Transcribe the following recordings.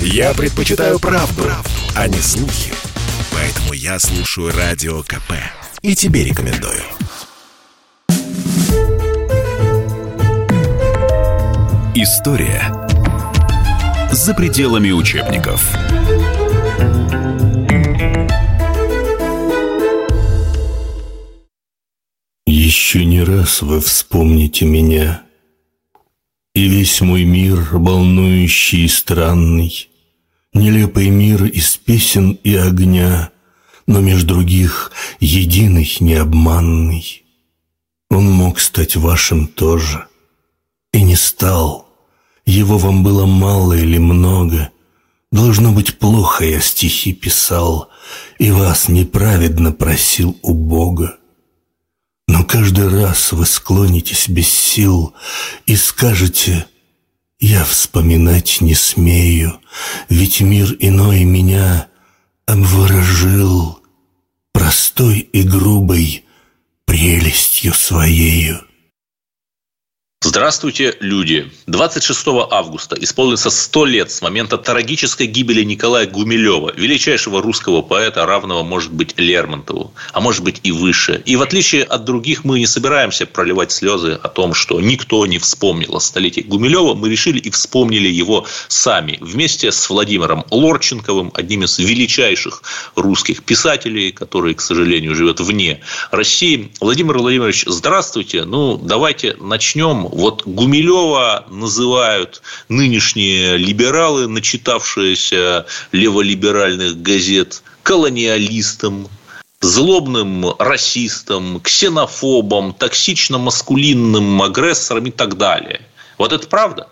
Я предпочитаю правду, правду, а не слухи. Поэтому я слушаю Радио КП. И тебе рекомендую. История за пределами учебников. Еще не раз вы вспомните меня, И весь мой мир, волнующий и странный, Нелепый мир из песен и огня, Но меж других единый, необманный. Он мог стать вашим тоже, и не стал. Его вам было мало или много. Должно быть, плохо я стихи писал, И вас неправедно просил у Бога. Но каждый раз вы склонитесь без сил и скажете «Я вспоминать не смею, ведь мир иной меня обворожил простой и грубой прелестью своею». Здравствуйте, люди! 26 августа исполнится 100 лет с момента трагической гибели Николая Гумилева, величайшего русского поэта, равного, может быть, Лермонтову, а может быть и выше. И в отличие от других мы не собираемся проливать слезы о том, что никто не вспомнил о столетии Гумилева. Мы решили и вспомнили его сами, вместе с Владимиром Лорченковым, одним из величайших русских писателей, который, к сожалению, живет вне России. Владимир Владимирович, здравствуйте. Ну, давайте начнем вот Гумилева называют нынешние либералы, начитавшиеся леволиберальных газет, колониалистом, злобным расистом, ксенофобом, токсично-маскулинным агрессором и так далее. Вот это правда?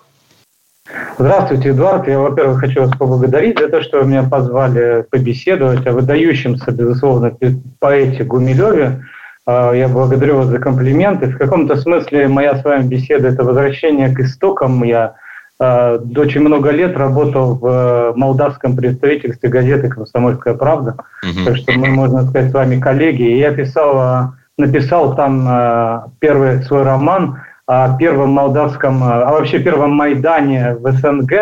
Здравствуйте, Эдуард. Я, во-первых, хочу вас поблагодарить за то, что вы меня позвали побеседовать о выдающемся, безусловно, поэте Гумилеве. А, я благодарю вас за комплименты. В каком-то смысле моя с вами беседа – это возвращение к истокам. Я э, очень много лет работал в молдавском представительстве газеты «Комсомольская правда». Угу. Так что мы, можно сказать, с вами коллеги. И я писал, написал там э, первый свой роман о первом молдавском, а вообще первом Майдане в СНГ.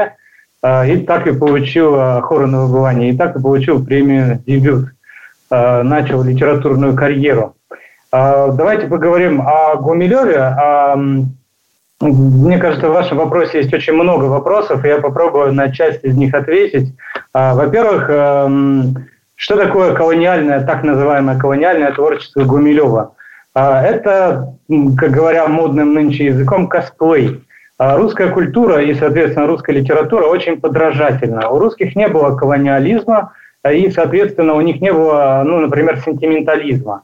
Э, и так и получил э, хоры на выбывание. И так и получил премию «Дебют». Э, начал литературную карьеру. А, давайте поговорим о Гумилеве. Мне кажется, в вашем вопросе есть очень много вопросов, и я попробую на часть из них ответить. А, во-первых, что такое колониальное, так называемое колониальное творчество Гумилева? А, это, как говоря модным нынче языком, косплей. Русская культура и, соответственно, русская литература очень подражательна. У русских не было колониализма, и, соответственно, у них не было, ну, например, сентиментализма.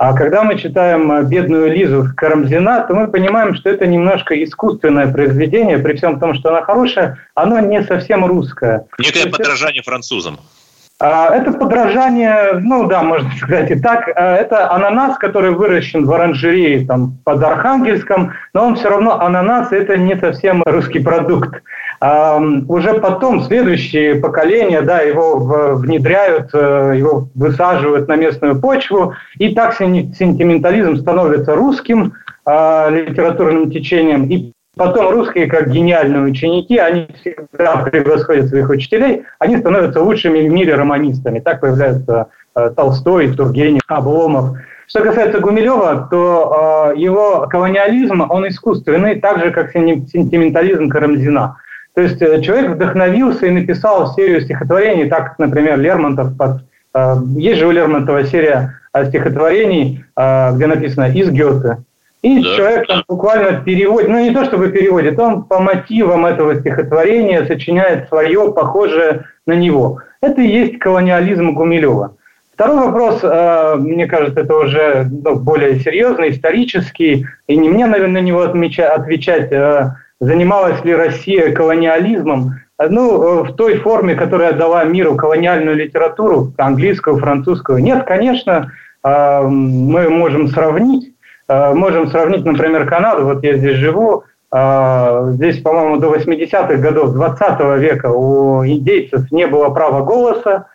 А когда мы читаем э, «Бедную Лизу» Карамзина, то мы понимаем, что это немножко искусственное произведение, при всем том, что оно хорошее, оно не совсем русское. Некое подражание французам. А, это подражание, ну да, можно сказать и так. А, это ананас, который выращен в оранжерее там, под Архангельском, но он все равно ананас, это не совсем русский продукт уже потом следующие поколения, да, его внедряют, э, его высаживают на местную почву, и так сентиментализм становится русским а, литературным течением, и Потом русские, как гениальные ученики, они всегда превосходят своих учителей, они становятся лучшими в мире романистами. Так появляются э, Толстой, Тургенев, Обломов. Что касается Гумилева, то э, его колониализм, он искусственный, так же, как сентиментализм Карамзина. То есть э, человек вдохновился и написал серию стихотворений, так например, Лермонтов под... Э, есть же у Лермонтова серия э, стихотворений, где написано «из Гёте». И да, человек там буквально переводит, ну не то чтобы переводит, он по мотивам этого стихотворения сочиняет свое, похожее на него. Это и есть колониализм Гумилева. Второй вопрос, мне кажется, это уже ну, более серьезный, исторический, и не мне, наверное, на него отвечать занималась ли Россия колониализмом, ну, в той форме, которая дала миру колониальную литературу, английскую, французскую. Нет, конечно, а, мы можем сравнить. А, можем сравнить, например, Канаду. Вот я здесь живу. А, здесь, по-моему, до 80-х годов 20 века у индейцев не было права голоса.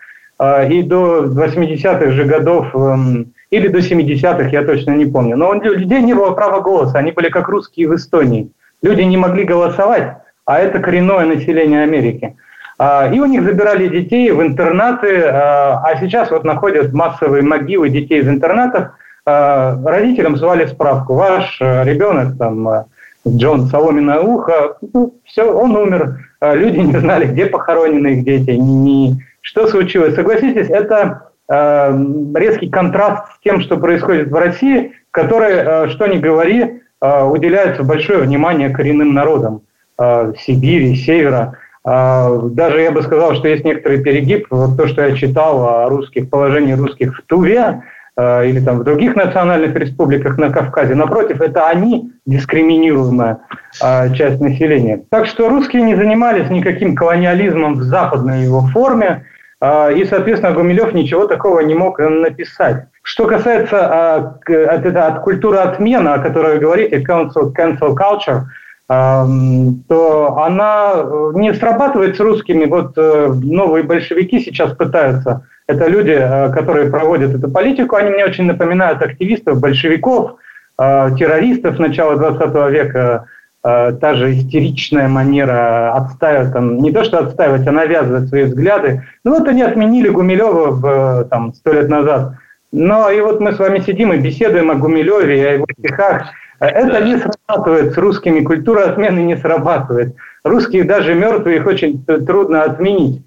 И до 80-х же годов, эм, или до 70-х, я точно не помню. Но у людей не было права голоса. Они были как русские в Эстонии. Люди не могли голосовать, а это коренное население Америки. А, и у них забирали детей в интернаты, а сейчас вот находят массовые могилы детей из интернатов. Родителям звали справку. Ваш ребенок, там, Джон Соломенное ухо, ну, все, он умер. Люди не знали, где похоронены их дети, ни, что случилось. Согласитесь, это резкий контраст с тем, что происходит в России, которой, что ни говори, уделяется большое внимание коренным народам Сибири, Севера. А, даже я бы сказал, что есть некоторый перегиб. Вот то, что я читал о русских, положении русских в Туве а, или там в других национальных республиках на Кавказе. Напротив, это они дискриминируемая а, часть населения. Так что русские не занимались никаким колониализмом в западной его форме. И, соответственно, Гумилев ничего такого не мог написать. Что касается от, от культуры отмена, о которой вы говорите, cancel, cancel culture – то она э, не срабатывает с русскими. Вот э, новые большевики сейчас пытаются. Это люди, э, которые проводят эту политику. Они мне очень напоминают активистов, большевиков, террористов начала 20 века. Та же истеричная манера отстаивать, там, не то что отстаивать, а навязывать свои взгляды. Ну вот они отменили Гумилева в, там, сто лет назад. Но и вот мы с вами сидим и беседуем о Гумилеве и о его стихах. Это не срабатывает с русскими, культура отмены не срабатывает. Русские даже мертвые, их очень трудно отменить.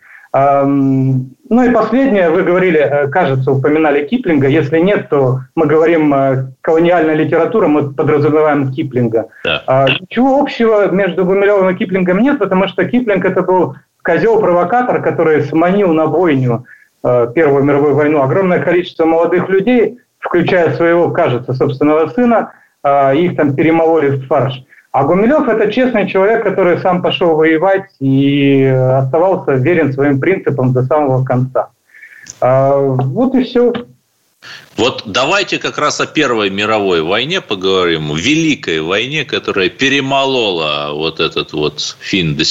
Ну и последнее, вы говорили, э, кажется, упоминали Киплинга. Если нет, то мы говорим э, колониальная литература, мы подразумеваем Киплинга. Да. А, ничего общего между Гумилевым и Киплингом нет, потому что Киплинг это был козел-провокатор, который сманил на бойню э, Первую мировую войну огромное количество молодых людей, включая своего, кажется, собственного сына, их там перемололи в фарш. А Гумилев – это честный человек, который сам пошел воевать и оставался верен своим принципам до самого конца. А, вот и все. Вот давайте как раз о Первой мировой войне поговорим, Великой войне, которая перемолола вот этот вот фин де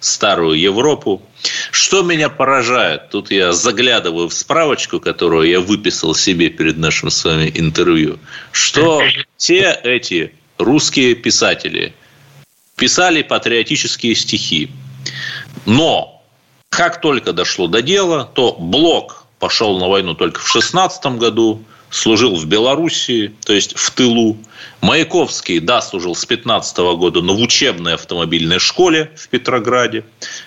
старую Европу. Что меня поражает? Тут я заглядываю в справочку, которую я выписал себе перед нашим с вами интервью, что все эти русские писатели писали патриотические стихи. Но как только дошло до дела, то Блок пошел на войну только в 16 году, служил в Белоруссии, то есть в тылу. Маяковский, да, служил с 15 года, но в учебной автомобильной школе в Петрограде.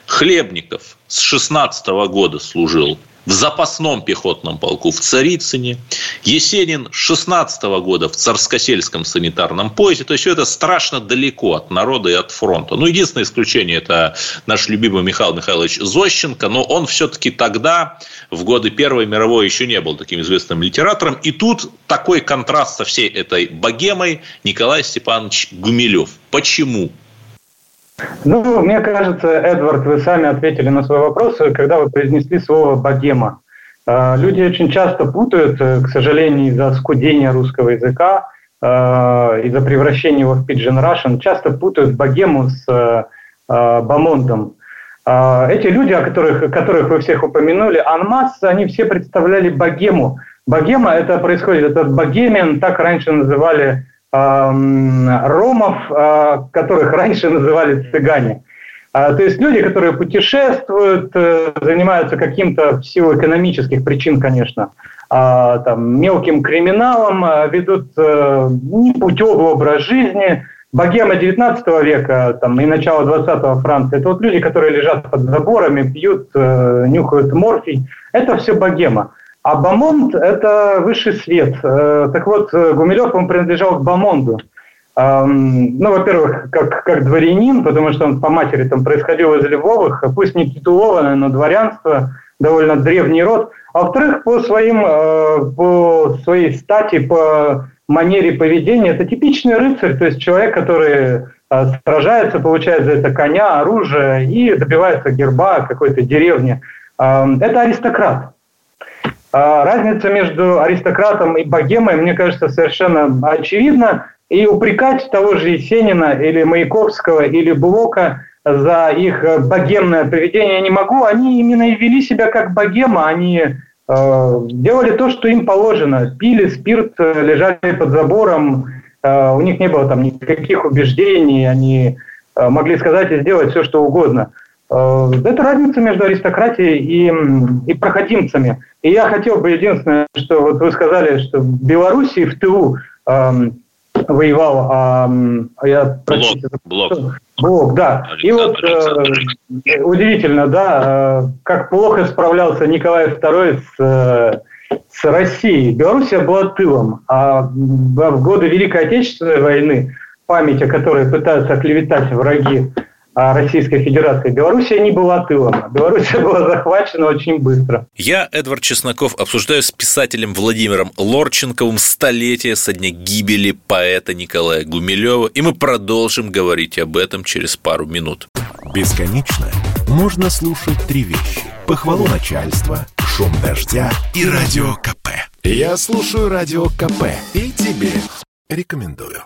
Хлебников с 16 года служил в запасном пехотном полку в Царицыне. Есенин 16 года в Царскосельском санитарном поезде. То есть, все это страшно далеко от народа и от фронта. Ну, единственное исключение – это наш любимый Михаил Михайлович Зощенко. Но он все-таки тогда, в годы Первой мировой, еще не был таким известным литератором. И тут такой контраст со всей этой богемой Николай Степанович Гумилев. Почему? Ну, мне кажется, Эдвард, вы сами ответили на свой вопрос, когда вы произнесли слово «богема». А, люди очень часто путают, э, к сожалению, из-за скудения русского языка, а, из-за превращения его в pidgin Russian, часто путают богему с а, бомондом. Эти люди, о которых, которых вы всех упомянули, анмасс, они все представляли богему. Богема – это происходит, этот богемен, так раньше называли ромов, а, которых раньше называли цыгане. А, то есть люди, которые путешествуют, э, занимаются каким-то в силу экономических причин, конечно, а, там, мелким криминалом, ведут э, непутевый образ жизни. Богема 19 века там, и начало 20-го Франции – это вот люди, которые лежат под заборами, пьют, э, нюхают морфий. Это все богема. А Бамонд – это высший свет. Э, так вот, э, Гумилев, он принадлежал к Бамонду. Ну, во-первых, как, как дворянин, потому что он по матери там происходил из Львовых, пусть не титулованное, но дворянство, довольно древний род. А во-вторых, по, своим, э, по своей стати, по манере поведения, это типичный рыцарь, то есть человек, который сражается, получает за это коня, оружие и добивается герба какой-то деревни. Это аристократ. А разница между аристократом и богемой, мне кажется, совершенно очевидна. И упрекать того же Есенина или Маяковского или Блока за их богемное поведение я не могу. Они именно и вели себя как богема. Они э, делали то, что им положено. Пили спирт, лежали под забором. Э, у них не было там никаких убеждений. Они э, могли сказать и сделать все, что угодно. Э, это разница между аристократией и, и проходимцами. И я хотел бы единственное, что вот вы сказали, что в Белоруссии в ТУ эм, воевал, эм, я простите, блок, блок. блок, да. Александр, и вот э, удивительно, да, э, как плохо справлялся Николай II с э, с Россией. Белоруссия была тылом, а в годы Великой Отечественной войны, память о которой пытаются оклеветать враги Российской Федерации. Белоруссия не была тылом. Белоруссия была захвачена очень быстро. Я, Эдвард Чесноков, обсуждаю с писателем Владимиром Лорченковым столетие со дня гибели поэта Николая Гумилева, и мы продолжим говорить об этом через пару минут. Бесконечно можно слушать три вещи. Похвалу начальства, шум дождя и радио КП. Я слушаю радио КП и тебе рекомендую.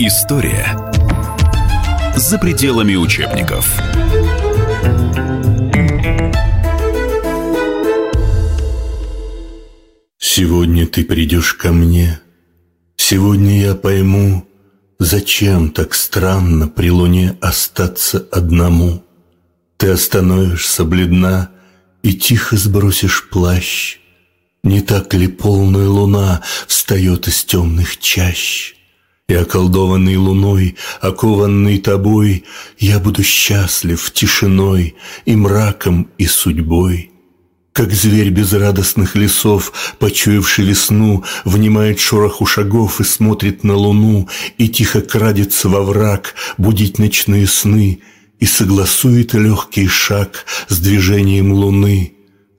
История за пределами учебников. Сегодня ты придешь ко мне, Сегодня я пойму, Зачем так странно при луне остаться одному? Ты остановишься бледна и тихо сбросишь плащ. Не так ли полная луна встает из темных чащ? И околдованный луной, окованный тобой, Я буду счастлив тишиной и мраком и судьбой. Как зверь безрадостных лесов, почуявший весну, Внимает шороху шагов и смотрит на луну, И тихо крадется во враг будить ночные сны, И согласует легкий шаг с движением луны.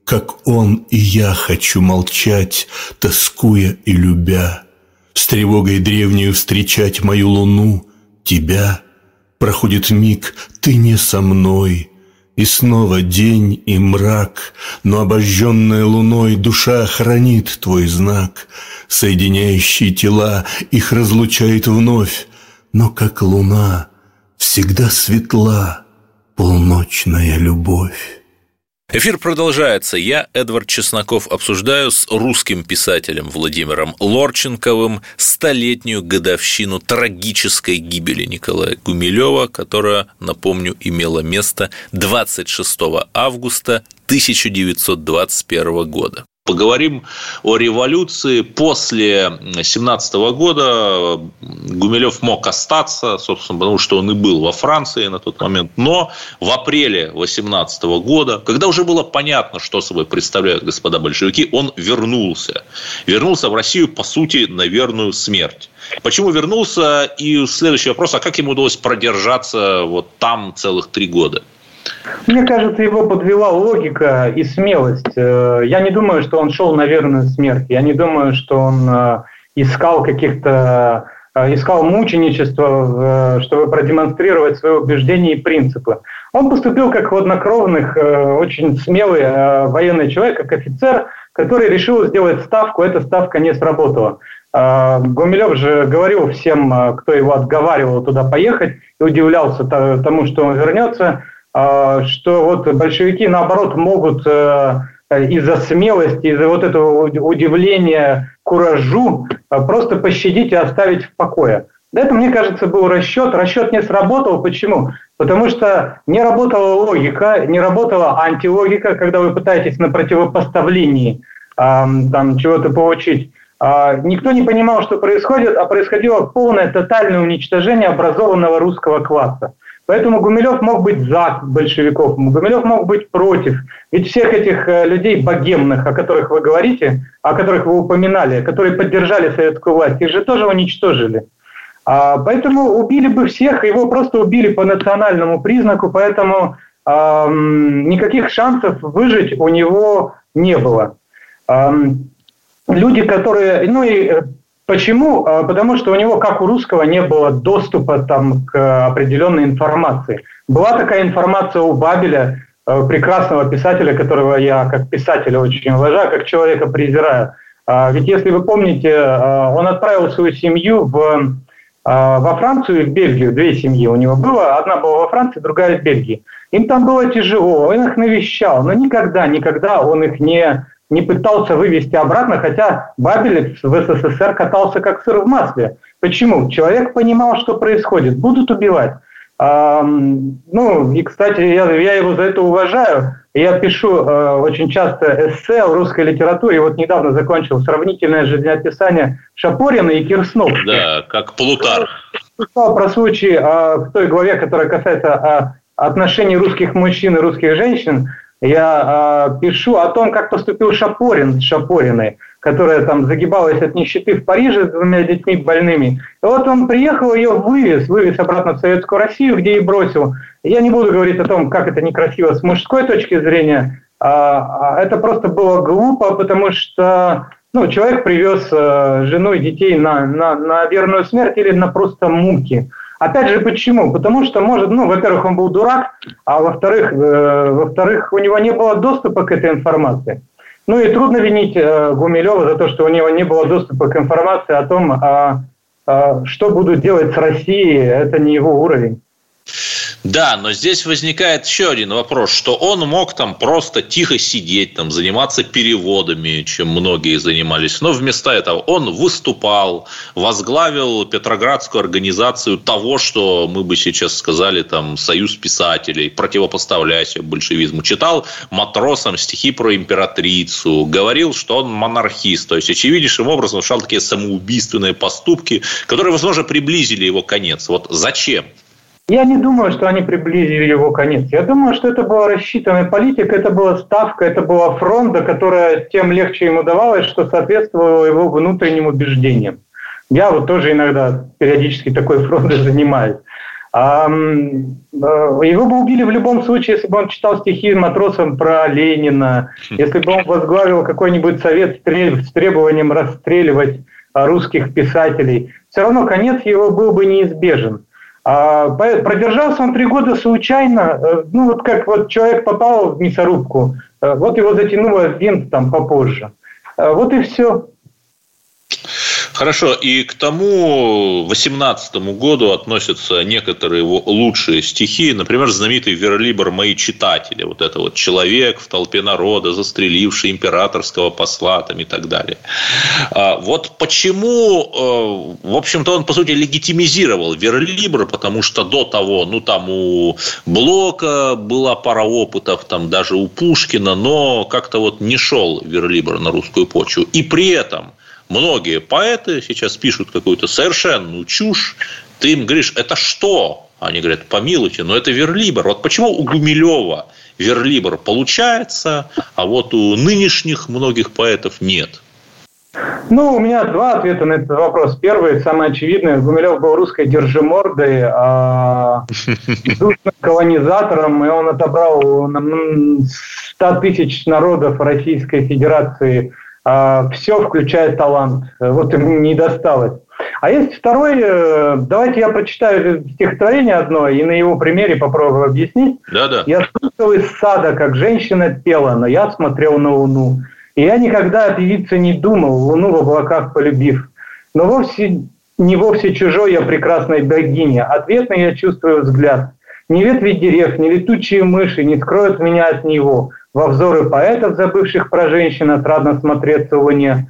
Как он и я хочу молчать, тоскуя и любя, с тревогой древнюю встречать мою луну, тебя. Проходит миг, ты не со мной, и снова день и мрак, но обожженная луной душа хранит твой знак, соединяющий тела, их разлучает вновь, но как луна всегда светла полночная любовь. Эфир продолжается. Я, Эдвард Чесноков, обсуждаю с русским писателем Владимиром Лорченковым столетнюю годовщину трагической гибели Николая Гумилева, которая, напомню, имела место 26 августа 1921 года. Поговорим о революции. После 17 года Гумилев мог остаться, собственно, потому что он и был во Франции на тот момент. Но в апреле 18 года, когда уже было понятно, что собой представляют господа большевики, он вернулся. Вернулся в Россию, по сути, на верную смерть. Почему вернулся? И следующий вопрос, а как ему удалось продержаться вот там целых три года? Мне кажется, его подвела логика и смелость. Э, я не думаю, что он шел на верную смерть. Я не думаю, что он э, искал каких-то э, искал мученичество, чтобы продемонстрировать свои убеждения и принципы. Он поступил как хладнокровных, очень смелый военный человек, как офицер, который решил сделать ставку, эта ставка не сработала. Гумилев же говорил всем, кто его отговаривал туда поехать, и удивлялся тому, что он вернется – что вот большевики, наоборот, могут э, из-за смелости, из-за вот этого удивления, куражу э, просто пощадить и оставить в покое. Это, мне кажется, был расчет. Расчет не сработал. Почему? Потому что не работала логика, не работала антилогика, когда вы пытаетесь на противопоставлении там чего-то получить. А, никто не понимал, что происходит, а происходило полное тотальное уничтожение образованного русского класса. Поэтому Гумилев мог быть за большевиков, Гумилев мог быть против. Ведь всех этих э, людей богемных, о которых вы говорите, о которых вы упоминали, которые поддержали советскую власть, их же тоже уничтожили. А, поэтому убили бы всех, его просто убили по национальному признаку, поэтому никаких шансов выжить у него не было. Люди, которые, ну и э, Почему? А, потому что у него, как у русского, не было доступа там, к определенной информации. Была такая информация у Бабеля, э, прекрасного писателя, которого я как писателя очень уважаю, как человека презираю. А, ведь если вы помните, а, он отправил свою семью в, во Францию и в Бельгию. Две семьи у него было. Одна была во Франции, другая в Бельгии. Им там было тяжело, он их навещал, но никогда, никогда он их не не пытался вывести обратно, хотя Бабель в СССР катался как сыр в масле. Почему? Человек понимал, что происходит. Будут убивать. А, ну, и, кстати, я, я его за это уважаю. Я пишу э, очень часто эссе о русской литературе. Вот недавно закончил сравнительное жизнеописание Шапорина и Кирсновки. Да, как Плутар. Писал про случай э, в той главе, которая касается э, отношений русских мужчин и русских женщин. Я э, пишу о том, как поступил Шапорин с Шапориной которая там загибалась от нищеты в Париже с двумя детьми больными. И вот он приехал, ее вывез, вывез обратно в Советскую Россию, где и бросил. Я не буду говорить о том, как это некрасиво с мужской точки зрения. А это просто было глупо, потому что ну, человек привез э, жену и детей на, на, на верную смерть или на просто муки. Опять же, почему? Потому что, может, ну, во-первых, он был дурак, а во-вторых, э, во-вторых, у него не было доступа к этой информации. Ну и трудно винить э, Гумилева за то, что у него не было доступа к информации о том, а, а, что будут делать с Россией. Это не его уровень. Да, но здесь возникает еще один вопрос, что он мог там просто тихо сидеть, там, заниматься переводами, чем многие занимались. Но вместо этого он выступал, возглавил Петроградскую организацию того, что мы бы сейчас сказали, там, Союз писателей, противопоставляясь большевизму. Читал матросам стихи про императрицу, говорил, что он монархист. То есть, очевиднейшим образом совершал такие самоубийственные поступки, которые, возможно, приблизили его конец. Вот зачем? Я не думаю, что они приблизили его конец. Я думаю, что это была рассчитанная политика, это была ставка, это была фронта, которая тем легче ему давалась, что соответствовало его внутренним убеждениям. Я вот тоже иногда периодически такой фронтой занимаюсь. А, его бы убили в любом случае, если бы он читал стихи матросам про Ленина, если бы он возглавил какой-нибудь совет с требованием расстреливать русских писателей. Все равно конец его был бы неизбежен. А, продержался он три года случайно, э, ну вот как вот человек попал в мясорубку, э, вот его затянуло винт там попозже. Э, вот и все. Хорошо, и к тому 18 году относятся некоторые его лучшие стихи, например, знаменитый «Верлибр мои читатели», вот это вот «Человек в толпе народа, застреливший императорского посла» там и так далее. А вот почему, э, в общем-то, он, по сути, легитимизировал Верлибр, потому что до того, ну, там у Блока была пара опытов, там даже у Пушкина, но как-то вот не шел Верлибр на русскую почву. И при этом – Многие поэты сейчас пишут какую-то совершенную чушь. Ты им говоришь, это что? Они говорят, помилуйте, но это верлибр. Вот почему у Гумилева верлибр получается, а вот у нынешних многих поэтов нет? Ну, у меня два ответа на этот вопрос. Первый, самый очевидный, Гумилев был русской держимордой, а, колонизатором, и он отобрал 100 тысяч народов Российской Федерации – а, все, включая талант. Вот ему не досталось. А есть второй, э, давайте я прочитаю стихотворение одно и на его примере попробую объяснить. Да, да. Я слышал из сада, как женщина пела, но я смотрел на луну. И я никогда о певице не думал, луну в облаках полюбив. Но вовсе не вовсе чужой я прекрасной богине. Ответный я чувствую взгляд. Ни ветви дерев, ни летучие мыши не скроют меня от него во взоры поэтов, забывших про женщин, отрадно смотреться в луне,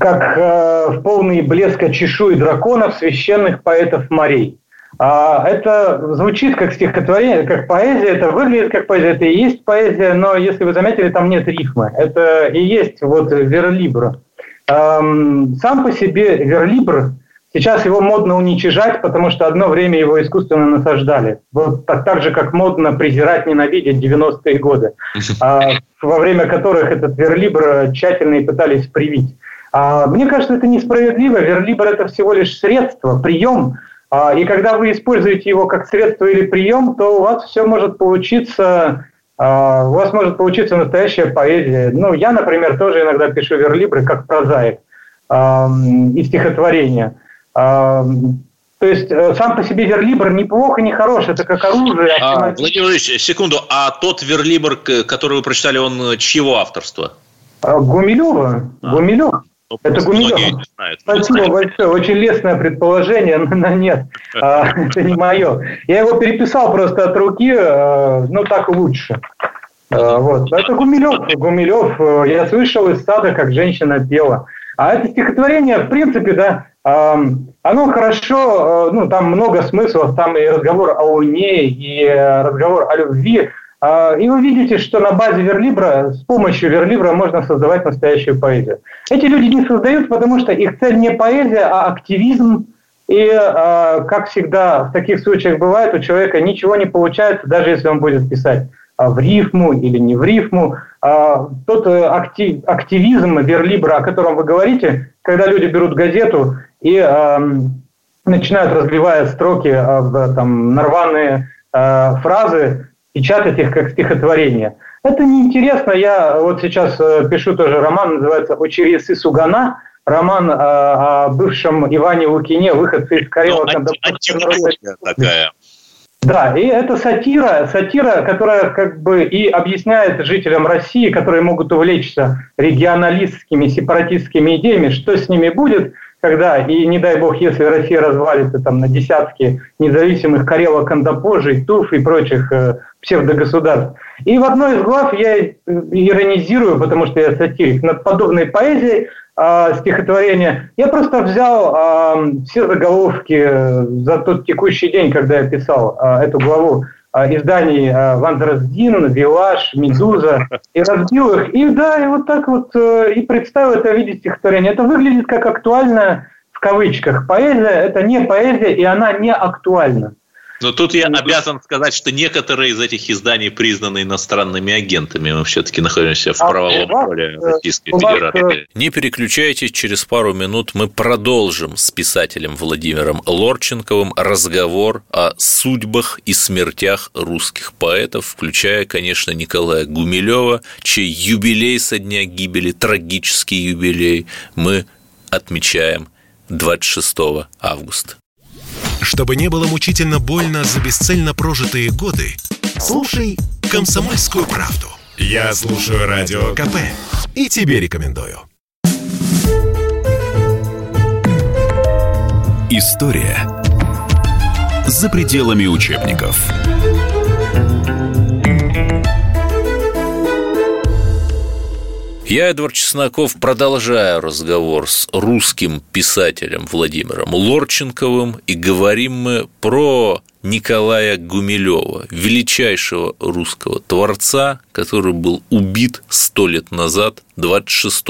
как э, в полный блеска чешуи драконов священных поэтов морей. А, это звучит как стихотворение, как поэзия, это выглядит как поэзия, это и есть поэзия, но если вы заметили, там нет рифмы. Это и есть вот верлибр. Эм, сам по себе верлибр Сейчас его модно уничижать, потому что одно время его искусственно насаждали. Вот так, так же, как модно презирать, ненавидеть 90-е годы, а, во время которых этот верлибр тщательно и пытались привить. А, мне кажется, это несправедливо. Верлибр – это всего лишь средство, прием. А, и когда вы используете его как средство или прием, то у вас все может получиться у вас может получиться настоящая поэзия. Ну, я, например, тоже иногда пишу верлибры как прозаик и стихотворения. То есть э, сам по себе верлибр неплохо, не хорош, это как оружие. А, Владимир Владимирович, секунду, а тот верлибр, который вы прочитали, он чьего авторства? А, Гумилева. А. Гумилев. Ну, это Гумилев. Спасибо большое. Очень лестное предположение, но нет, а, это не мое. Я его переписал просто от руки, э, ну так лучше. Вот. Это Гумилев. Гумилев. Э, я слышал из сада, как женщина пела. А это стихотворение, в принципе, да, оно хорошо, ну, там много смыслов, там и разговор о Луне, и разговор о любви. И вы видите, что на базе верлибра, с помощью верлибра можно создавать настоящую поэзию. Эти люди не создают, потому что их цель не поэзия, а активизм, и, э, как всегда в таких случаях бывает, у человека ничего не получается, даже если он будет писать а, в рифму или не в рифму. А, тот э, актив, активизм верлибра, о котором вы говорите, когда люди берут газету и э, начинают, разливая строки в там, нарванные фразы, печатать их как стихотворение. Это неинтересно. Я вот сейчас пишу тоже роман, называется «Очересы Сугана», роман о, бывшем Иване Лукине, выходце из Карела. Ну, такая. Да, и это сатира, сатира, которая как бы и объясняет жителям России, которые могут увлечься регионалистскими, сепаратистскими идеями, что с ними будет, когда, и не дай бог, если Россия развалится там на десятки независимых Карело-Кандапожий, Туф и прочих э, псевдогосударств. И в одной из глав я иронизирую, потому что я сатирик, над подобной поэзией, э, стихотворения. Я просто взял э, все заголовки за тот текущий день, когда я писал э, эту главу э, изданий э, Вандерсдин, Вилаж, Медуза, и разбил их. И да, и вот так вот э, и представил это в виде стихотворения. Это выглядит как актуальная, в кавычках, поэзия. Это не поэзия, и она не актуальна. Но тут я обязан сказать, что некоторые из этих изданий признаны иностранными агентами. Мы все-таки находимся в а правовом поле Российской Федерации. Э, Не переключайтесь, через пару минут мы продолжим с писателем Владимиром Лорченковым разговор о судьбах и смертях русских поэтов, включая, конечно, Николая Гумилева, чей юбилей со дня гибели, трагический юбилей, мы отмечаем 26 августа. Чтобы не было мучительно больно за бесцельно прожитые годы, слушай «Комсомольскую правду». Я слушаю Радио КП и тебе рекомендую. История за пределами учебников. Я, Эдвард Чесноков, продолжаю разговор с русским писателем Владимиром Лорченковым, и говорим мы про Николая Гумилева, величайшего русского творца, который был убит сто лет назад, 26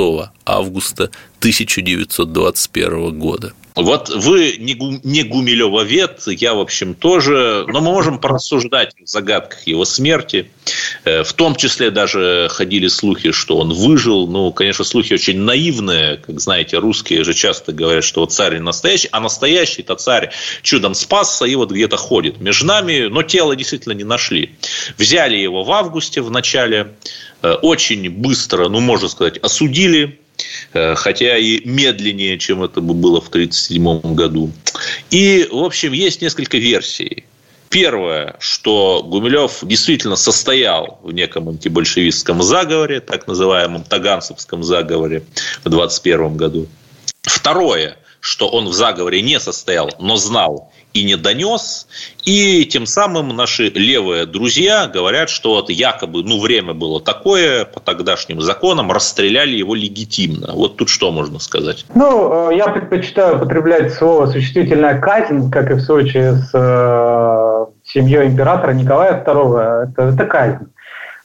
августа 1921 года. Вот вы не, гу, не Гумилевовед, я, в общем, тоже, но мы можем порассуждать о загадках его смерти. Э, в том числе даже ходили слухи, что он выжил. Ну, конечно, слухи очень наивные. Как знаете, русские же часто говорят, что вот царь не настоящий, а настоящий-то царь чудом спасся и вот где-то ходит между нами, но тело действительно не нашли. Взяли его в августе в начале, э, очень быстро, ну, можно сказать, осудили, хотя и медленнее, чем это бы было в 1937 году. И, в общем, есть несколько версий. Первое, что Гумилев действительно состоял в неком антибольшевистском заговоре, так называемом Таганцевском заговоре в 1921 году. Второе, что он в заговоре не состоял, но знал и не донес. И тем самым наши левые друзья говорят, что вот якобы ну, время было такое, по тогдашним законам расстреляли его легитимно. Вот тут что можно сказать? Ну, э, я предпочитаю употреблять слово «существительная казнь», как и в случае с э, семьей императора Николая II. Это, это казнь.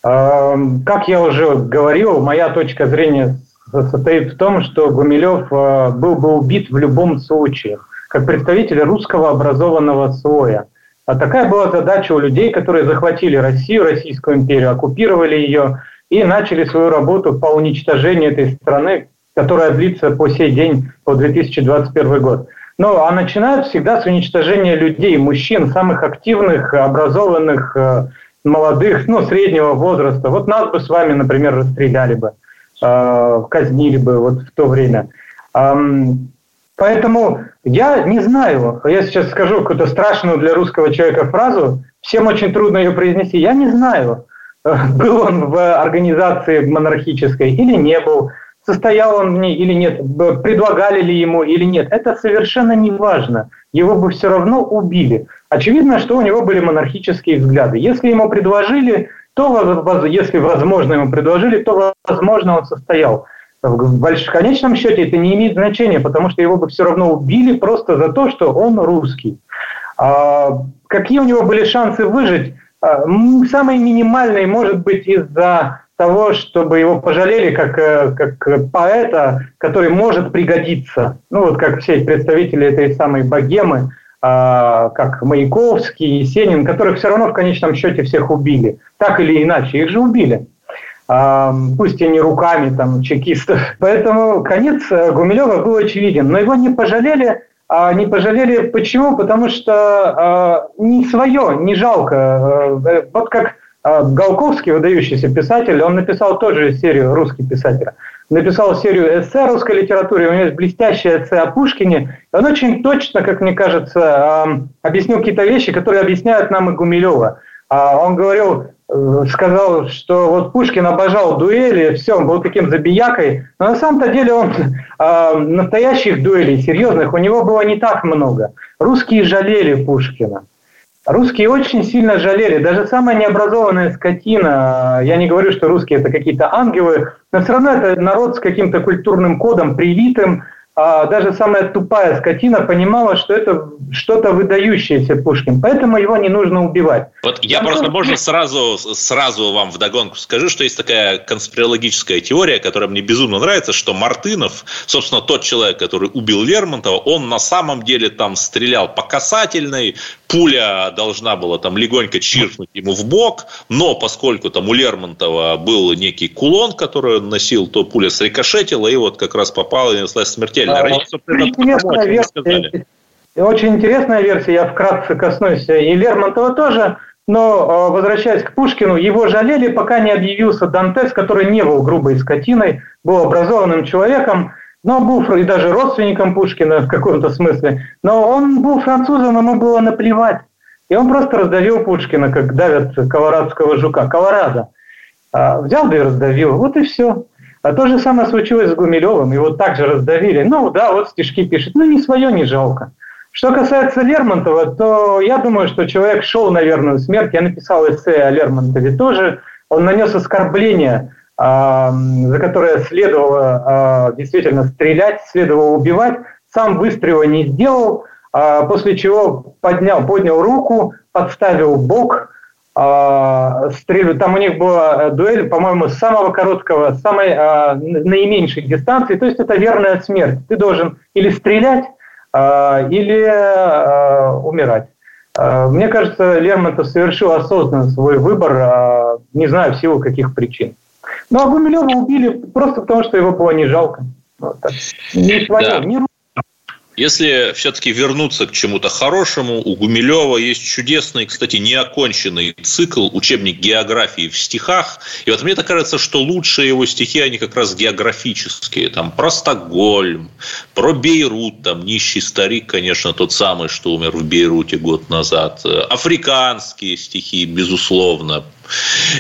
Э, как я уже говорил, моя точка зрения состоит в том, что Гумилев был бы убит в любом случае как представители русского образованного слоя. А такая была задача у людей, которые захватили Россию, Российскую империю, оккупировали ее и начали свою работу по уничтожению этой страны, которая длится по сей день, по 2021 год. Но а начинают всегда с уничтожения людей, мужчин, самых активных, образованных, э, молодых, ну, среднего возраста. Вот нас бы с вами, например, расстреляли бы, э, казнили бы вот в то время. Поэтому я не знаю, я сейчас скажу какую-то страшную для русского человека фразу, всем очень трудно ее произнести. Я не знаю, был он в организации монархической или не был, состоял он в ней или нет, предлагали ли ему или нет. Это совершенно не важно. Его бы все равно убили. Очевидно, что у него были монархические взгляды. Если ему предложили, то, если возможно ему предложили, то, возможно, он состоял в, больш... в конечном счете это не имеет значения, потому что его бы все равно убили просто за то, что он русский. А, какие у него были шансы выжить? А, самые минимальные, может быть, из-за того, чтобы его пожалели как, э, как поэта, который может пригодиться. Ну, вот как все представители этой самой богемы, а, как Маяковский, Есенин, которых все равно в конечном счете всех убили. Так или иначе, их же убили. А, пусть и не руками там, чекистов. Поэтому конец э, Гумилева был очевиден. Но его не пожалели, а не пожалели почему? Потому что не свое, не жалко. Э, вот как а Голковский, выдающийся писатель, он написал тоже серию «Русский писатель». Написал серию эссе русской литературе, у него есть блестящее эссе о Пушкине. Он очень точно, как мне кажется, объяснил какие-то вещи, которые объясняют нам и Гумилева. А он говорил, э, сказал, что вот Пушкин обожал дуэли, все, он был таким забиякой. Но на самом-то деле он э, настоящих дуэлей, серьезных, у него было не так много. Русские жалели Пушкина. Русские очень сильно жалели, даже самая необразованная скотина, я не говорю, что русские это какие-то ангелы, но все равно это народ с каким-то культурным кодом привитым, а даже самая тупая скотина понимала, что это что-то выдающееся Пушкин, поэтому его не нужно убивать. Вот я а просто, можно сразу, сразу вам вдогонку скажу, что есть такая конспирологическая теория, которая мне безумно нравится, что Мартынов, собственно, тот человек, который убил Лермонтова, он на самом деле там стрелял по касательной, пуля должна была там легонько чиркнуть ему в бок, но поскольку там у Лермонтова был некий кулон, который он носил, то пуля срикошетила и вот как раз попала и нанесла смертельно. Интересная версия, очень интересная версия, я вкратце коснусь и Лермонтова тоже, но э, возвращаясь к Пушкину, его жалели, пока не объявился Дантес, который не был грубой скотиной, был образованным человеком, но был и даже родственником Пушкина в каком-то смысле. Но он был французом, ему было наплевать. И он просто раздавил Пушкина, как давят колорадского жука, колорадо. А, взял да и раздавил. Вот и все. А то же самое случилось с Гумилевым. Его также раздавили. Ну да, вот стишки пишет. Ну не свое не жалко. Что касается Лермонтова, то я думаю, что человек шел на верную смерть. Я написал эссе о Лермонтове тоже. Он нанес оскорбление за которое следовало а, действительно стрелять, следовало убивать, сам выстрела не сделал, а, после чего поднял, поднял руку, подставил бок, а, стрелю. Там у них была дуэль, по-моему, с самого короткого, с самой наименьшей дистанции. То есть это верная смерть. Ты должен или стрелять, или умирать. Мне кажется, Лермонтов совершил осознанно свой выбор, не знаю в силу каких причин. Ну, а Гумилева убили просто потому, что его было не жалко. Вот так. Не свое, да. не если все-таки вернуться к чему-то хорошему, у Гумилева есть чудесный, кстати, неоконченный цикл учебник географии в стихах. И вот мне так кажется, что лучшие его стихи, они как раз географические. Там про Стокгольм, про Бейрут, там нищий старик, конечно, тот самый, что умер в Бейруте год назад. Африканские стихи, безусловно.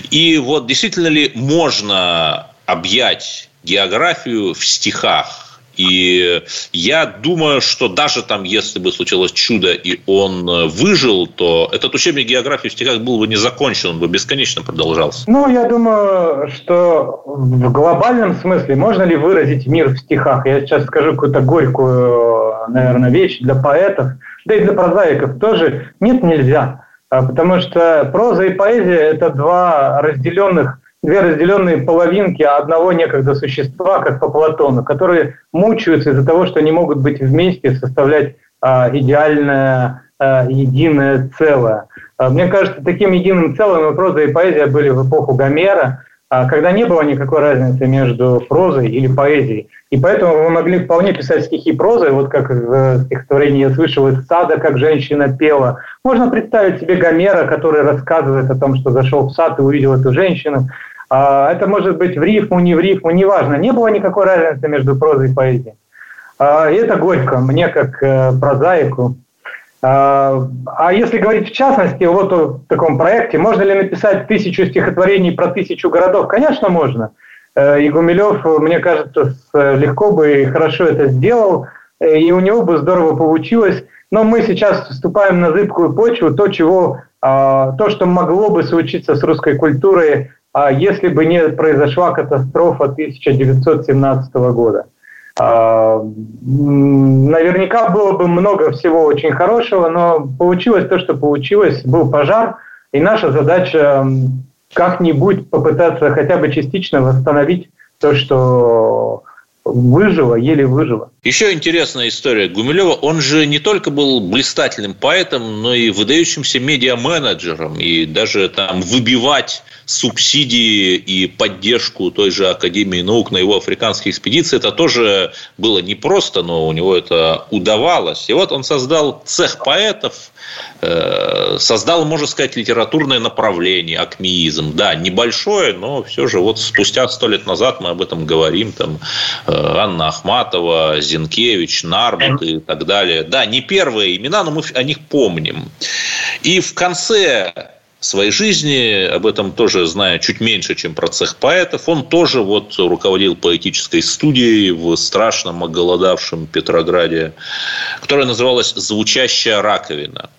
И вот действительно ли можно объять географию в стихах? И я думаю, что даже там, если бы случилось чудо, и он э, выжил, то этот учебник географии в стихах был бы не закончен, он бы бесконечно продолжался. Ну, я думаю, что в глобальном смысле можно ли выразить мир в стихах? Я сейчас скажу какую-то горькую, наверное, вещь для поэтов, да и для прозаиков тоже. Нет, нельзя. А, потому что проза и поэзия – это два разделенных две разделенные половинки одного некогда существа, как по Платону, которые мучаются из-за того, что не могут быть вместе, составлять а, идеальное а, единое целое. А, мне кажется, таким единым целым и проза и поэзия были в эпоху Гомера, когда не было никакой разницы между прозой или поэзией. И поэтому вы могли вполне писать стихи прозой, вот как в стихотворении «Я слышал из сада, как женщина пела». Можно представить себе Гомера, который рассказывает о том, что зашел в сад и увидел эту женщину. А, это может быть в рифму, не в рифму, неважно. Не было никакой разницы между прозой и поэзией. А, и это горько мне, как э, прозаику. А, а если говорить в частности вот о таком проекте, можно ли написать тысячу стихотворений про тысячу городов? Конечно, можно. Э, и Гумилев, мне кажется, легко бы и хорошо это сделал, э, и у него бы здорово получилось. Но мы сейчас вступаем на зыбкую почву, то, чего, то, что могло бы случиться с русской культурой а если бы не произошла катастрофа 1917 года. А, наверняка было бы много всего очень хорошего, но получилось то, что получилось. Был пожар, и наша задача как-нибудь попытаться хотя бы частично восстановить то, что выжило, еле выжило. Еще интересная история Гумилева. Он же не только был блистательным поэтом, но и выдающимся медиа-менеджером. И даже там выбивать субсидии и поддержку той же Академии наук на его африканской экспедиции, это тоже было непросто, но у него это удавалось. И вот он создал цех поэтов, э, создал, можно сказать, литературное направление, акмеизм. Да, небольшое, но все же вот спустя сто лет назад мы об этом говорим. Там э, Анна Ахматова, Зинкевич, Нарбут и так далее. Да, не первые имена, но мы о них помним. И в конце своей жизни, об этом тоже знаю чуть меньше, чем про цех поэтов, он тоже вот руководил поэтической студией в страшном оголодавшем Петрограде, которая называлась «Звучащая раковина».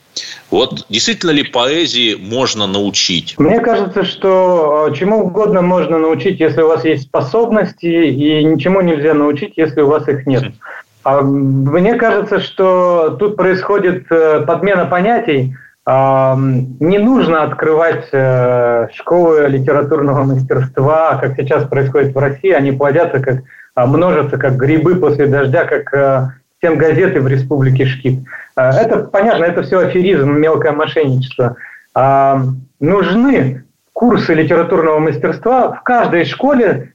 Вот действительно ли поэзии можно научить? Мне кажется, что э, чему угодно можно научить, если у вас есть способности, и ничему нельзя научить, если у вас их нет. А мне кажется, что тут происходит э, подмена понятий. Не нужно открывать э, школы литературного мастерства, как сейчас происходит в России. Они плодятся, как а, множатся, как грибы после дождя, как всем газеты в республике Шкит. А, это понятно, это все аферизм, мелкое мошенничество. А, нужны курсы литературного мастерства в каждой школе,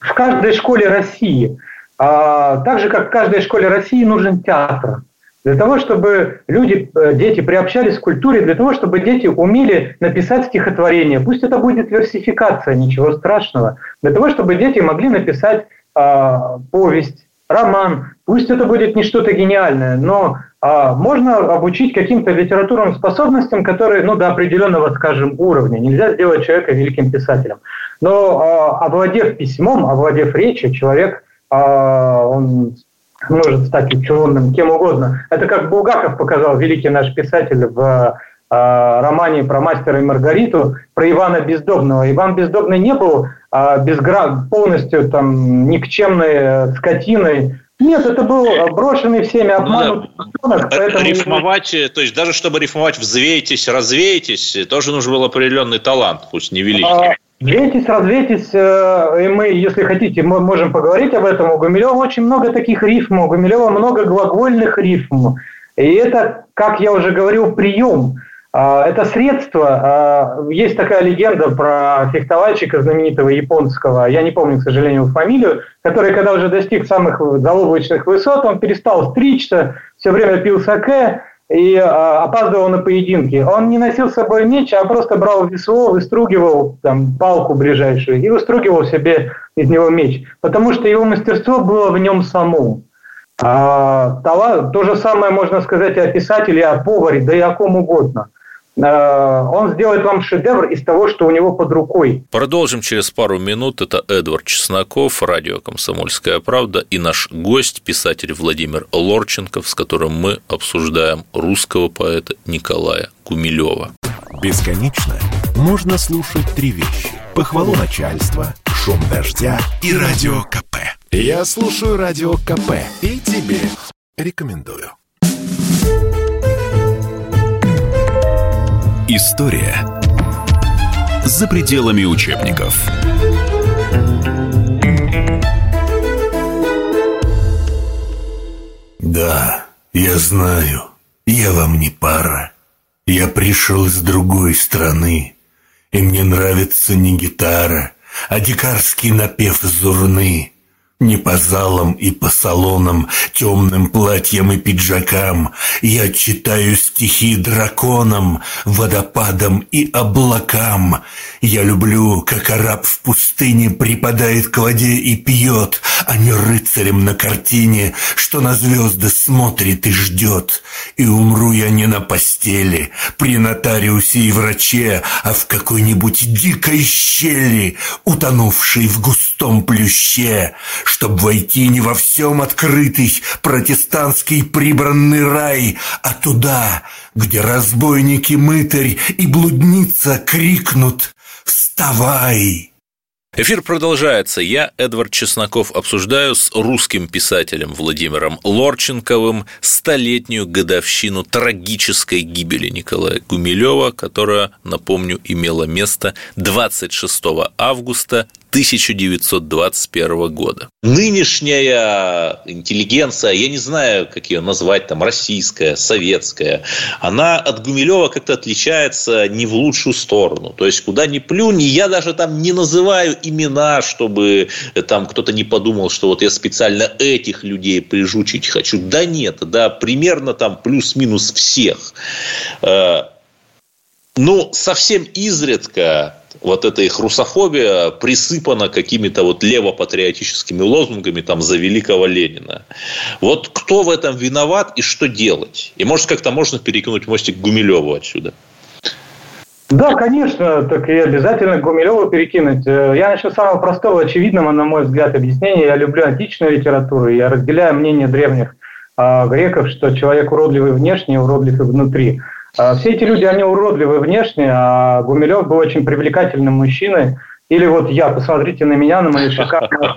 в каждой школе России. А, так же, как в каждой школе России нужен театр. Для того, чтобы люди, э, дети приобщались к культуре, для того, чтобы дети умели написать стихотворение. Пусть это будет версификация, ничего страшного. Для того, чтобы дети могли написать э, повесть, роман. Пусть это будет не что-то гениальное, но а, можно обучить каким-то литературным способностям, которые, ну, до определенного, скажем, уровня. Нельзя сделать человека великим писателем. Но а, овладев письмом, овладев речью, человек, а, он может стать ученым, кем угодно. Это как Булгаков показал, великий наш писатель в а, романе про мастера и Маргариту, про Ивана Бездобного. Иван Бездобный не был а, безгра... полностью там никчемной э, скотиной. Нет, это был брошенный всеми обманутый ну, да. поэтому... Рифмовать, э, то есть даже чтобы рифмовать «взвейтесь», «развейтесь», тоже нужен был определенный талант, пусть невеликий. А, Вейтесь, развейтесь, э, и мы, если хотите, мы можем поговорить об этом. У Гумилева очень много таких рифм, у Гумилева много глагольных рифм. И это, как я уже говорил, прием. А, это средство. А, есть такая легенда про фехтовальщика знаменитого японского, я не помню, к сожалению, фамилию, который, когда уже достиг самых заоблачных высот, он перестал стричься, все время пил саке и а, опаздывал на поединки. Он не носил с собой меч, а просто брал весло, выстругивал там, палку ближайшую и выстругивал себе из него меч. Потому что его мастерство было в нем самом. А, то же самое можно сказать о писателе, о поваре, да и о ком угодно. Э, он сделает вам шедевр из того, что у него под рукой. Продолжим через пару минут. Это Эдвард Чесноков, радио «Комсомольская правда» и наш гость, писатель Владимир Лорченков, с которым мы обсуждаем русского поэта Николая Кумилева. Бесконечно можно слушать три вещи. Похвалу начальства, шум дождя и радио КП. Я слушаю радио КП и тебе рекомендую. История за пределами учебников. Да, я знаю, я вам не пара. Я пришел из другой страны, и мне нравится не гитара, а дикарский напев зурны. Не по залам и по салонам, темным платьям и пиджакам Я читаю стихи драконам, водопадам и облакам. Я люблю, как араб в пустыне припадает к воде и пьет, А не рыцарем на картине, что на звезды смотрит и ждет. И умру я не на постели, при нотариусе и враче, А в какой-нибудь дикой щели, утонувшей в густом плюще, Чтоб войти не во всем открытый протестантский прибранный рай, а туда, где разбойники мытарь и блудница крикнут Вставай! Эфир продолжается. Я, Эдвард Чесноков, обсуждаю с русским писателем Владимиром Лорченковым столетнюю годовщину трагической гибели Николая Гумилева, которая, напомню, имела место 26 августа 1921 года. Нынешняя интеллигенция, я не знаю, как ее назвать, там, российская, советская, она от Гумилева как-то отличается не в лучшую сторону. То есть, куда ни плюнь, я даже там не называю имена, чтобы там кто-то не подумал, что вот я специально этих людей прижучить хочу. Да нет, да, примерно там плюс-минус всех. Э, ну, совсем изредка вот эта их русофобия присыпана какими-то вот левопатриотическими лозунгами там за великого Ленина. Вот кто в этом виноват и что делать? И может как-то можно перекинуть мостик Гумилеву отсюда? Да, конечно, так и обязательно Гумилеву перекинуть. Э, я начну с самого простого, очевидного, на мой взгляд, объяснения. Я люблю античную литературу, я разделяю мнение древних э, греков, что человек уродливый внешне, уродлив и внутри. А, все эти люди, они уродливы внешне, а Гумилев был очень привлекательным мужчиной. Или вот я, посмотрите на меня, на мои шикарные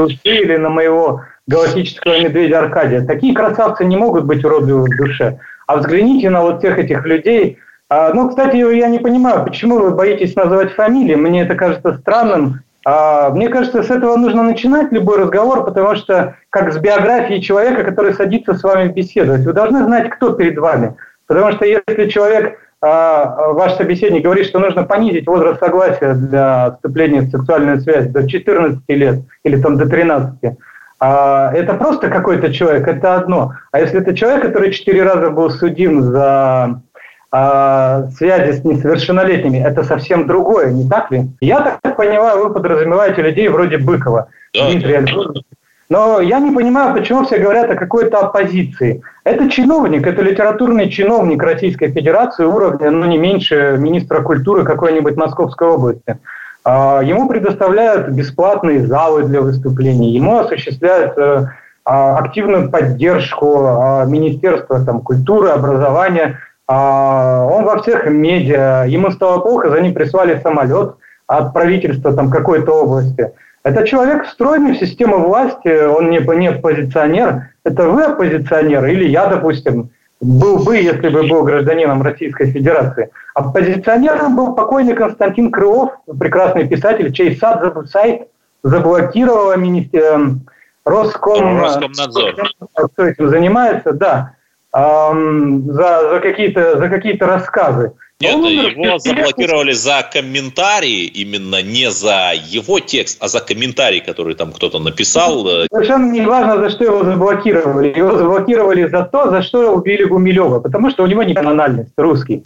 усы, или на моего галактического медведя Аркадия. Такие красавцы не могут быть уродливы в душе. А взгляните на вот всех этих людей. А, ну, кстати, я не понимаю, почему вы боитесь называть фамилии. Мне это кажется странным. А, мне кажется, с этого нужно начинать любой разговор, потому что как с биографией человека, который садится с вами беседовать. Вы должны знать, кто перед вами – Потому что если человек, а, ваш собеседник, говорит, что нужно понизить возраст согласия для вступления в сексуальную связь до 14 лет или там до 13, а, это просто какой-то человек, это одно. А если это человек, который четыре раза был судим за а, связи с несовершеннолетними, это совсем другое, не так ли? Я так понимаю, вы подразумеваете людей вроде Быкова, да, Дмитрия да. Но я не понимаю, почему все говорят о какой-то оппозиции. Это чиновник, это литературный чиновник Российской Федерации уровня, ну, не меньше министра культуры какой-нибудь Московской области. А, ему предоставляют бесплатные залы для выступлений, ему осуществляют э, а, активную поддержку а, Министерства там, культуры, образования. Он во всех медиа, ему стало плохо, за ним прислали самолет от правительства там, какой-то области. Это человек встроенный в систему власти, он не, не оппозиционер. Это вы оппозиционер или я, допустим, был бы, если бы был гражданином Российской Федерации. Оппозиционером был покойный Константин Крылов, прекрасный писатель, чей сад, сайт заблокировала министер... Эм, Роском... Роскомнадзор. Кто этим занимается, да. За, за какие-то за какие рассказы. Нет, он его заблокировали за комментарии, именно не за его текст, а за комментарий, который там кто-то написал. Совершенно не важно, за что его заблокировали. Его заблокировали за то, за что убили Гумилева, потому что у него не национальность, русский.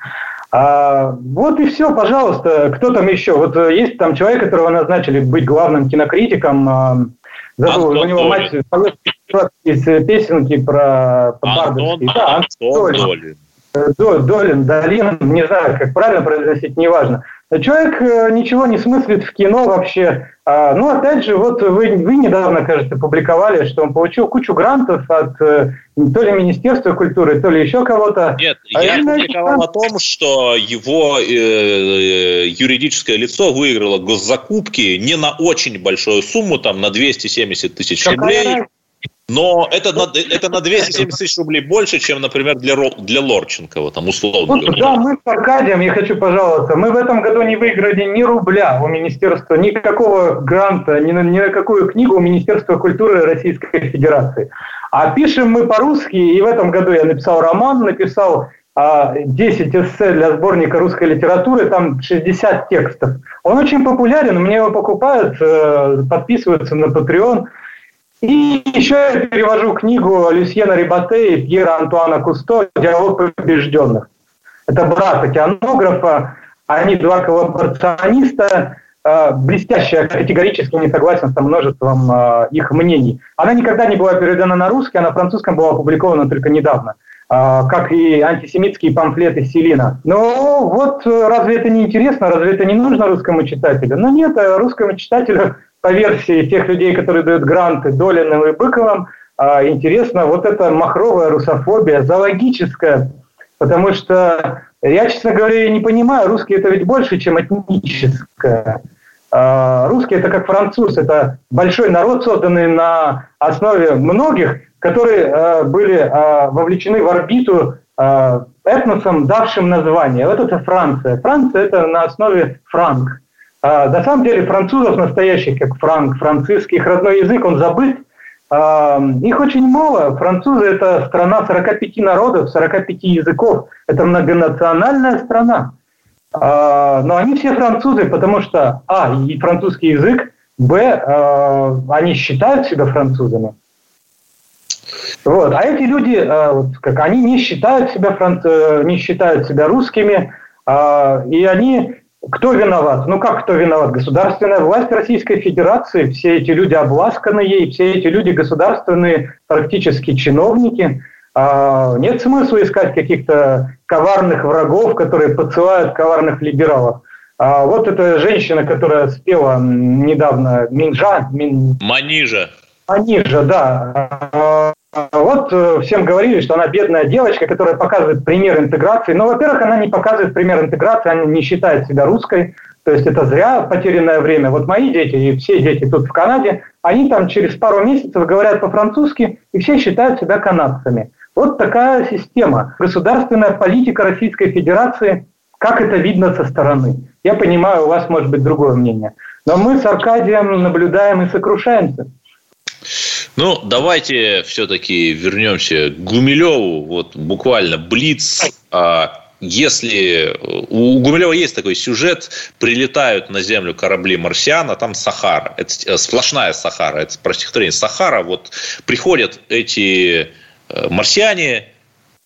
А, вот и все, пожалуйста. Кто там еще? Вот э, есть там человек, которого назначили быть главным кинокритиком. А, забыл, Антон у него мать из песенки про, про Антон, Да, Антон Долин. Долин, Долин, не знаю, как правильно произносить, неважно. Человек э, ничего не смыслит в кино вообще. А, ну, опять же, вот вы, вы недавно, кажется, публиковали, что он получил кучу грантов от э, то ли Министерства культуры, то ли еще кого-то. Нет, а я публиковал о том, что его э, юридическое лицо выиграло госзакупки не на очень большую сумму, там на 270 тысяч рублей. Но это на, это на 270 тысяч рублей больше, чем, например, для, для Лорченкова, там, условно вот, говоря. Да, мы с Аркадием, я хочу пожаловаться, мы в этом году не выиграли ни рубля у Министерства, никакого гранта, ни на, ни на какую книгу у Министерства культуры Российской Федерации. А пишем мы по-русски, и в этом году я написал роман, написал 10 а, эссе для сборника русской литературы, там 60 текстов. Он очень популярен, мне его покупают, э, подписываются на Patreon – и еще я перевожу книгу Люсьена Рибате и Пьера Антуана Кусто «Диалог побежденных». Это брат океанографа, они два коллаборациониста, э, блестящая, категорически не согласен со множеством э, их мнений. Она никогда не была переведена на русский, а на французском была опубликована только недавно, э, как и антисемитские памфлеты Селина. Ну вот разве это не интересно, разве это не нужно русскому читателю? Ну нет, русскому читателю по версии тех людей, которые дают гранты Долиным и Быковым, а, интересно вот эта махровая русофобия, зоологическая, потому что я, честно говоря, не понимаю, русский это ведь больше, чем этническое. А, русский это как француз, это большой народ, созданный на основе многих, которые а, были вовлечены в орбиту этносом, давшим название. Вот это Франция. Франция это на основе франк. На самом деле французов настоящих, как франк, французский, их родной язык, он забыт. Их очень мало. Французы – это страна 45 народов, 45 языков. Это многонациональная страна. А, но они все французы, потому что, а, и французский язык, б, а, они считают себя французами. Вот. А эти люди, а, как они не считают себя франц... не считают себя русскими, и они кто виноват? Ну как кто виноват? Государственная власть Российской Федерации, все эти люди обласканы ей, все эти люди государственные практически чиновники – а, нет смысла искать каких-то коварных врагов, которые подсылают коварных либералов. А вот эта женщина, которая спела недавно Минжа. Мин... Манижа. Манижа, да. А, вот э, всем говорили, что она бедная девочка, которая показывает пример интеграции. Но, во-первых, она не показывает пример интеграции, она не считает себя русской. То есть это зря потерянное время. Вот мои дети и все дети тут в Канаде, они там через пару месяцев говорят по-французски, и все считают себя канадцами. Вот такая система. Государственная политика Российской Федерации, как это видно со стороны. Я понимаю, у вас может быть другое мнение. Но мы с Аркадием наблюдаем и сокрушаемся. Ну, давайте все-таки вернемся к Гумилеву. Вот буквально Блиц. А если у Гумилева есть такой сюжет, прилетают на Землю корабли марсиан, а там Сахара. Это э, сплошная Сахара, это про стихотворение Сахара. Вот приходят эти Э, марсиане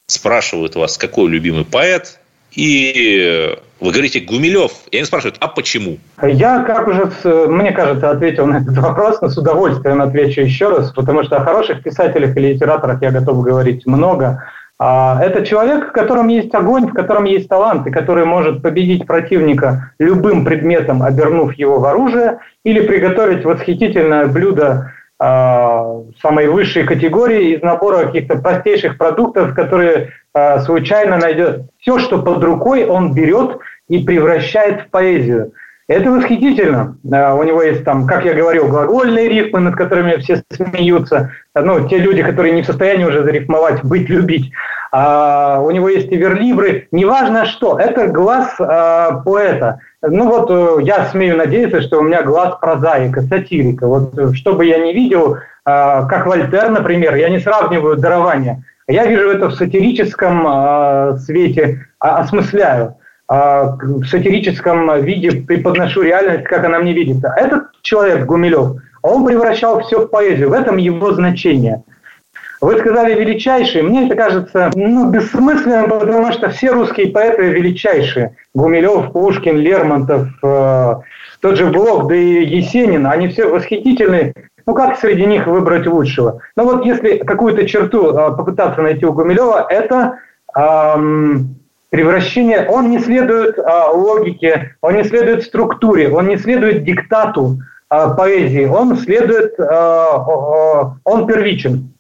спрашивают вас, какой любимый поэт, и вы говорите Гумилев, и они спрашивают, а почему? Я, как уже, мне кажется, ответил на этот вопрос, но с удовольствием отвечу еще раз, потому что о хороших писателях и литераторах я готов говорить много. А, это человек, в котором есть огонь, в котором есть талант, и который может победить противника любым предметом, обернув его в оружие, или приготовить восхитительное блюдо самой высшей категории из набора каких-то простейших продуктов, которые а, случайно найдет. Все, что под рукой, он берет и превращает в поэзию. Это восхитительно. А, у него есть там, как я говорил, глагольные рифмы, над которыми все смеются. Ну, те люди, которые не в состоянии уже зарифмовать «быть, любить». А, у него есть и верлибры. Неважно что, это глаз а, поэта. Ну вот э, я смею надеяться, что у меня глаз прозаика, сатирика. Вот э, что бы я ни видел, а, как Вольтер, например, я не сравниваю дарование. Я вижу это в сатирическом а, свете, осмысляю. В сатирическом виде преподношу реальность, как она мне видится. Этот человек, Гумилев, он превращал все в поэзию. В этом его значение. Вы сказали величайший. Мне это кажется ну, бессмысленным, потому что все русские поэты величайшие. Гумилев, Пушкин, Лермонтов, э, тот же Блок, да и Есенин. Они все восхитительные. Ну как среди них выбрать лучшего? Ну вот если какую-то черту э, попытаться найти у Гумилева, это э, превращение. Он не следует э, логике, он не следует структуре, он не следует диктату э, поэзии. Он следует, э, он первичен.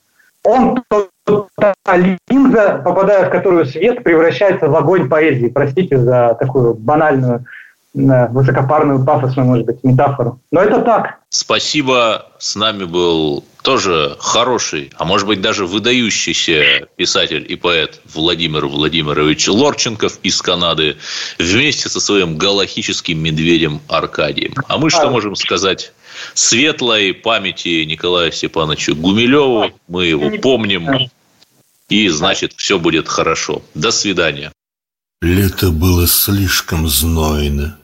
Он та линза, попадая в которую свет превращается в огонь поэзии. Простите за такую банальную, высокопарную, пафосную, может быть, метафору. Но это так. Спасибо. С нами был тоже хороший, а может быть даже выдающийся писатель и поэт Владимир Владимирович Лорченков из Канады вместе со своим галахическим медведем Аркадием. А мы что можем сказать? Светлой памяти Николая Степановича Гумилеву. Мы его помним. И, значит, все будет хорошо. До свидания. Лето было слишком знойно.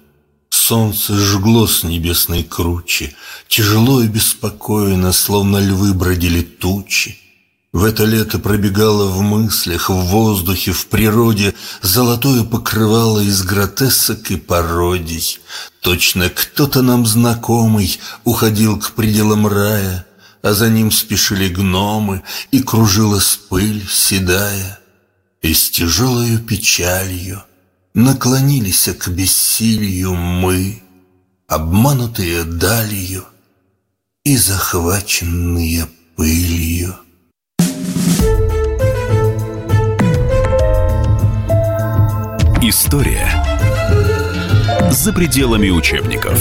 Солнце жгло с небесной кручи, Тяжело и беспокойно, Словно львы бродили тучи. В это лето пробегало в мыслях, В воздухе, в природе Золотое покрывало из гротесок и пародий. Точно кто-то нам знакомый Уходил к пределам рая, А за ним спешили гномы, И кружилась пыль седая. И с тяжелою печалью Наклонились к бессилию мы, Обманутые далью И захваченные пылью. История за пределами учебников.